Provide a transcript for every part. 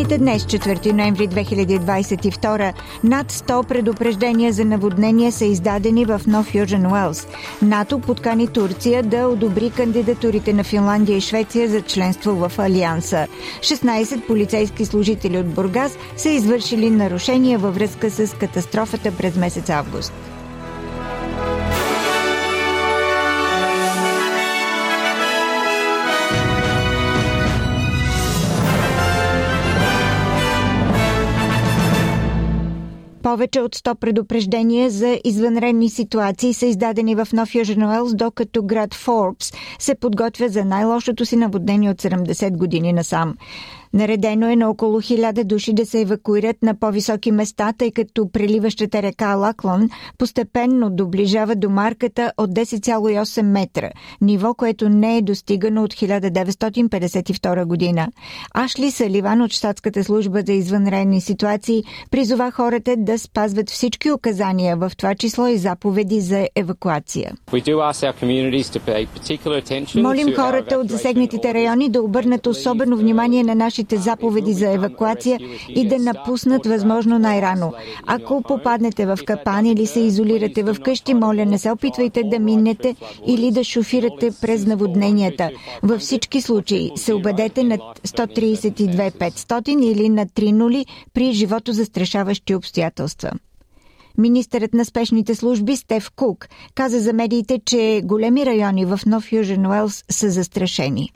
Новините днес, 4 ноември 2022, над 100 предупреждения за наводнение са издадени в Нов Южен Уелс. НАТО подкани Турция да одобри кандидатурите на Финландия и Швеция за членство в Алианса. 16 полицейски служители от Бургас са извършили нарушения във връзка с катастрофата през месец август. Повече от 100 предупреждения за извънредни ситуации са издадени в Нов Южен Уелс, докато град Форбс се подготвя за най-лошото си наводнение от 70 години насам. Наредено е на около 1000 души да се евакуират на по-високи места, тъй като преливащата река Лаклон постепенно доближава до марката от 10,8 метра, ниво, което не е достигано от 1952 година. Ашли Саливан от Штатската служба за извънредни ситуации призова хората да спазват всички указания, в това число и заповеди за евакуация. Молим хората от засегнатите райони да обърнат особено внимание на нашите нашите заповеди за евакуация и да напуснат възможно най-рано. Ако попаднете в капан или се изолирате в къщи, моля не се опитвайте да минете или да шофирате през наводненията. Във всички случаи се обадете на 132 500 или на 3 нули при живото застрашаващи обстоятелства. Министърът на спешните служби Стев Кук каза за медиите, че големи райони в Нов Южен Уелс са застрашени.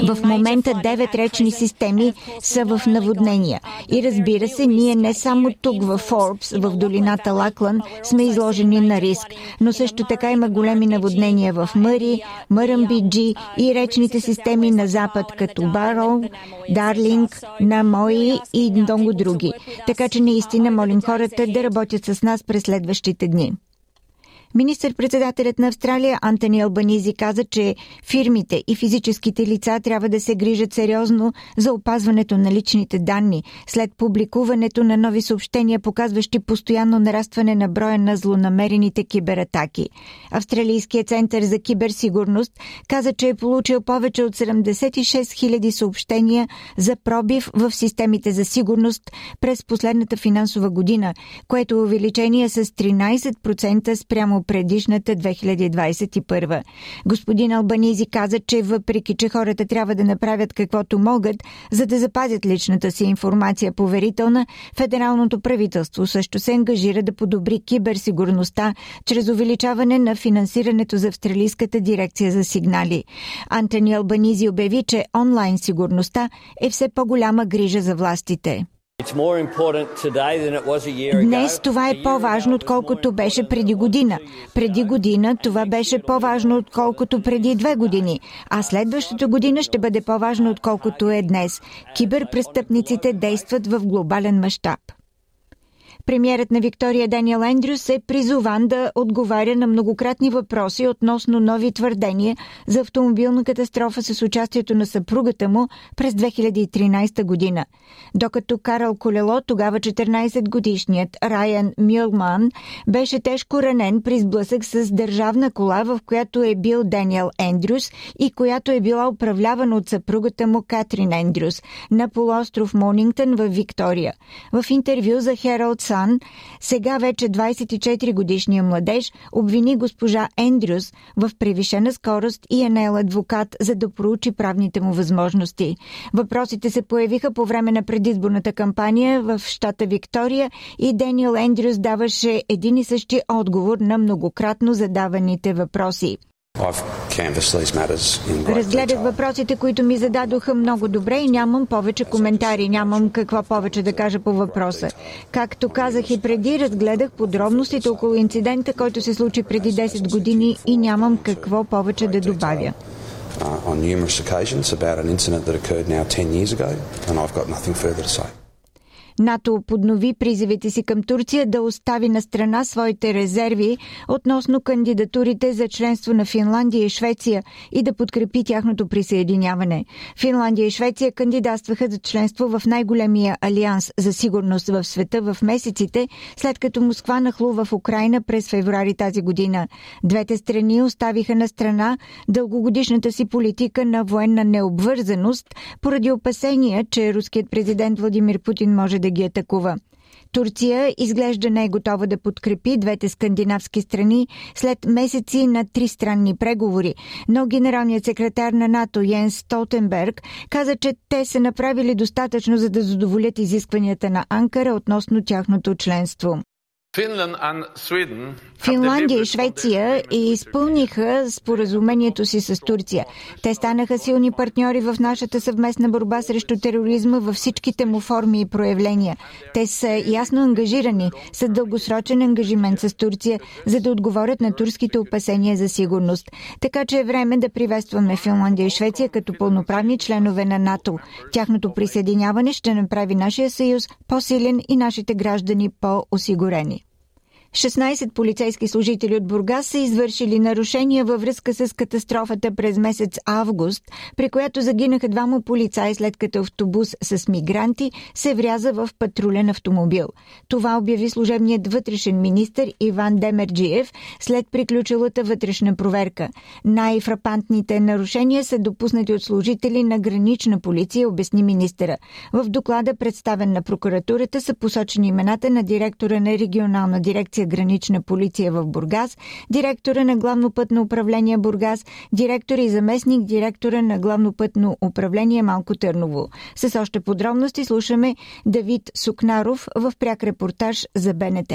В момента девет речни системи са в наводнения. И разбира се, ние не само тук в Форбс, в долината Лаклан, сме изложени на риск, но също така има големи наводнения в Мъри, Мъръмбиджи и речните системи на запад, като Барол, Дарлинг, Намои и много други. Така че не наистина молим хората да работят с нас през следващите дни. Министър-председателят на Австралия Антони Албанизи каза, че фирмите и физическите лица трябва да се грижат сериозно за опазването на личните данни след публикуването на нови съобщения, показващи постоянно нарастване на броя на злонамерените кибератаки. Австралийският център за киберсигурност каза, че е получил повече от 76 000 съобщения за пробив в системите за сигурност през последната финансова година, което увеличение с 13% спрямо предишната 2021. Господин Албанизи каза, че въпреки, че хората трябва да направят каквото могат, за да запазят личната си информация поверителна, федералното правителство също се ангажира да подобри киберсигурността чрез увеличаване на финансирането за Австралийската дирекция за сигнали. Антони Албанизи обяви, че онлайн сигурността е все по-голяма грижа за властите. Днес това е по-важно, отколкото беше преди година. Преди година това беше по-важно, отколкото преди две години. А следващата година ще бъде по-важно, отколкото е днес. Киберпрестъпниците действат в глобален мащаб. Премьерът на Виктория Даниел Ендрюс е призован да отговаря на многократни въпроси относно нови твърдения за автомобилна катастрофа с участието на съпругата му през 2013 година. Докато карал колело, тогава 14 годишният Райан Мюлман беше тежко ранен при сблъсък с държавна кола, в която е бил Даниел Ендрюс и която е била управлявана от съпругата му Катрин Ендрюс на полуостров Монингтън в Виктория. В интервю за Herald Sun Сан, сега вече 24 годишния младеж, обвини госпожа Ендрюс в превишена скорост и е наел адвокат, за да проучи правните му възможности. Въпросите се появиха по време на предизборната кампания в щата Виктория и Даниел Ендрюс даваше един и същи отговор на многократно задаваните въпроси. Разгледах въпросите, които ми зададоха много добре и нямам повече коментари, нямам какво повече да кажа по въпроса. Както казах и преди, разгледах подробностите около инцидента, който се случи преди 10 години и нямам какво повече да добавя. Uh, on numerous occasions about an incident that occurred now 10 years ago, and I've got nothing further to say. НАТО поднови призивите си към Турция да остави на страна своите резерви относно кандидатурите за членство на Финландия и Швеция и да подкрепи тяхното присъединяване. Финландия и Швеция кандидатстваха за членство в най-големия алианс за сигурност в света в месеците, след като Москва нахлува в Украина през февруари тази година. Двете страни оставиха на страна дългогодишната си политика на военна необвързаност поради опасения, че руският президент Владимир Путин може да ги атакува. Турция изглежда не е готова да подкрепи двете скандинавски страни след месеци на тристранни преговори, но генералният секретар на НАТО Йенс Столтенберг каза, че те са направили достатъчно за да задоволят изискванията на Анкара относно тяхното членство. Финландия и Швеция изпълниха споразумението си с Турция. Те станаха силни партньори в нашата съвместна борба срещу тероризма във всичките му форми и проявления. Те са ясно ангажирани с дългосрочен ангажимент с Турция, за да отговорят на турските опасения за сигурност. Така че е време да приветстваме Финландия и Швеция като пълноправни членове на НАТО. Тяхното присъединяване ще направи нашия съюз по-силен и нашите граждани по-осигурени. 16 полицейски служители от Бургас са извършили нарушения във връзка с катастрофата през месец август, при която загинаха двама полицаи след като автобус с мигранти се вряза в патрулен автомобил. Това обяви служебният вътрешен министр Иван Демерджиев след приключилата вътрешна проверка. Най-фрапантните нарушения са допуснати от служители на гранична полиция, обясни министъра. В доклада, представен на прокуратурата, са посочени имената на директора на регионална дирекция дирекция Гранична полиция в Бургас, директора на Главно пътно управление Бургас, директора и заместник директора на Главно пътно управление Малко Търново. С още подробности слушаме Давид Сукнаров в пряк репортаж за БНТ.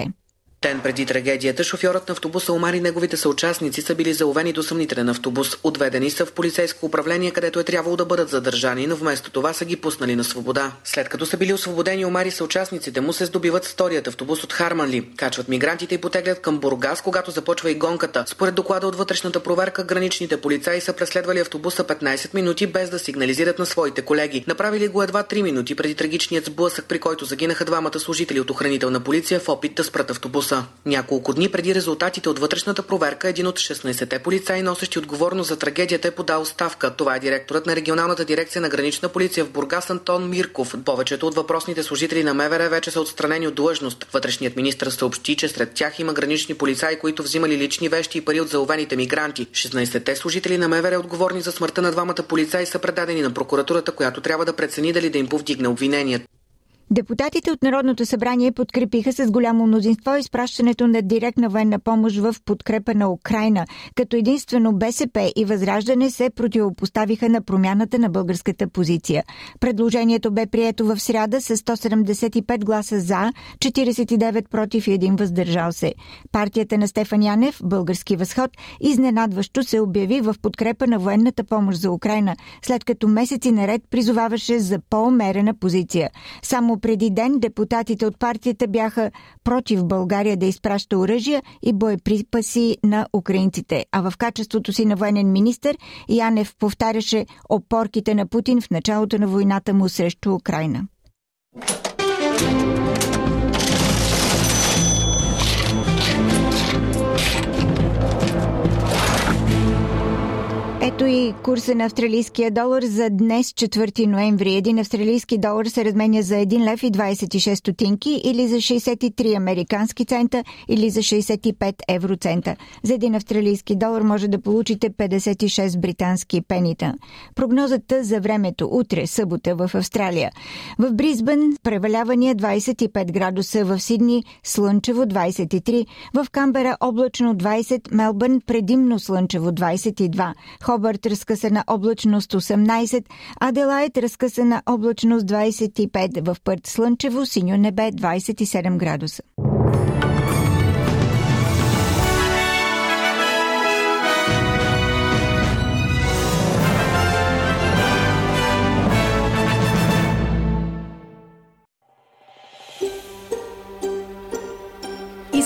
Ден преди трагедията, шофьорът на автобуса Омар и неговите съучастници са били заловени до съмнителен автобус. Отведени са в полицейско управление, където е трябвало да бъдат задържани, но вместо това са ги пуснали на свобода. След като са били освободени Омар и съучастниците му се здобиват вторият автобус от Харманли. Качват мигрантите и потеглят към Бургас, когато започва и гонката. Според доклада от вътрешната проверка, граничните полицаи са преследвали автобуса 15 минути без да сигнализират на своите колеги. Направили го едва 3 минути преди трагичният сблъсък, при който загинаха двамата служители от охранителна полиция в опит да спрат автобуса автобуса. Няколко дни преди резултатите от вътрешната проверка, един от 16-те полицаи, носещи отговорност за трагедията, е подал ставка. Това е директорът на регионалната дирекция на гранична полиция в Бургас Антон Мирков. Повечето от въпросните служители на МВР вече са отстранени от длъжност. Вътрешният министр съобщи, че сред тях има гранични полицаи, които взимали лични вещи и пари от заловените мигранти. 16-те служители на МВР, отговорни за смъртта на двамата полицаи, са предадени на прокуратурата, която трябва да прецени дали да им повдигне обвинения. Депутатите от Народното събрание подкрепиха с голямо мнозинство изпращането на директна военна помощ в подкрепа на Украина, като единствено БСП и Възраждане се противопоставиха на промяната на българската позиция. Предложението бе прието в сряда с 175 гласа за, 49 против и 1 въздържал се. Партията на Стефан Янев, Български възход, изненадващо се обяви в подкрепа на военната помощ за Украина, след като месеци наред призоваваше за по-умерена позиция. Само преди ден депутатите от партията бяха против България да изпраща оръжия и боеприпаси на украинците, а в качеството си на военен министр Янев повтаряше опорките на Путин в началото на войната му срещу Украина. Ето и курса на австралийския долар за днес, 4 ноември. Един австралийски долар се разменя за 1 лев и 26 стотинки или за 63 американски цента или за 65 евроцента. За един австралийски долар може да получите 56 британски пенита. Прогнозата за времето утре, събота в Австралия. В Бризбън превалявания 25 градуса, в Сидни слънчево 23, в Камбера облачно 20, Мелбърн предимно слънчево 22, Хобърт разкъсана облачност 18, Аделайт разкъсана облачност 25, в Пърт слънчево, синьо небе 27 градуса.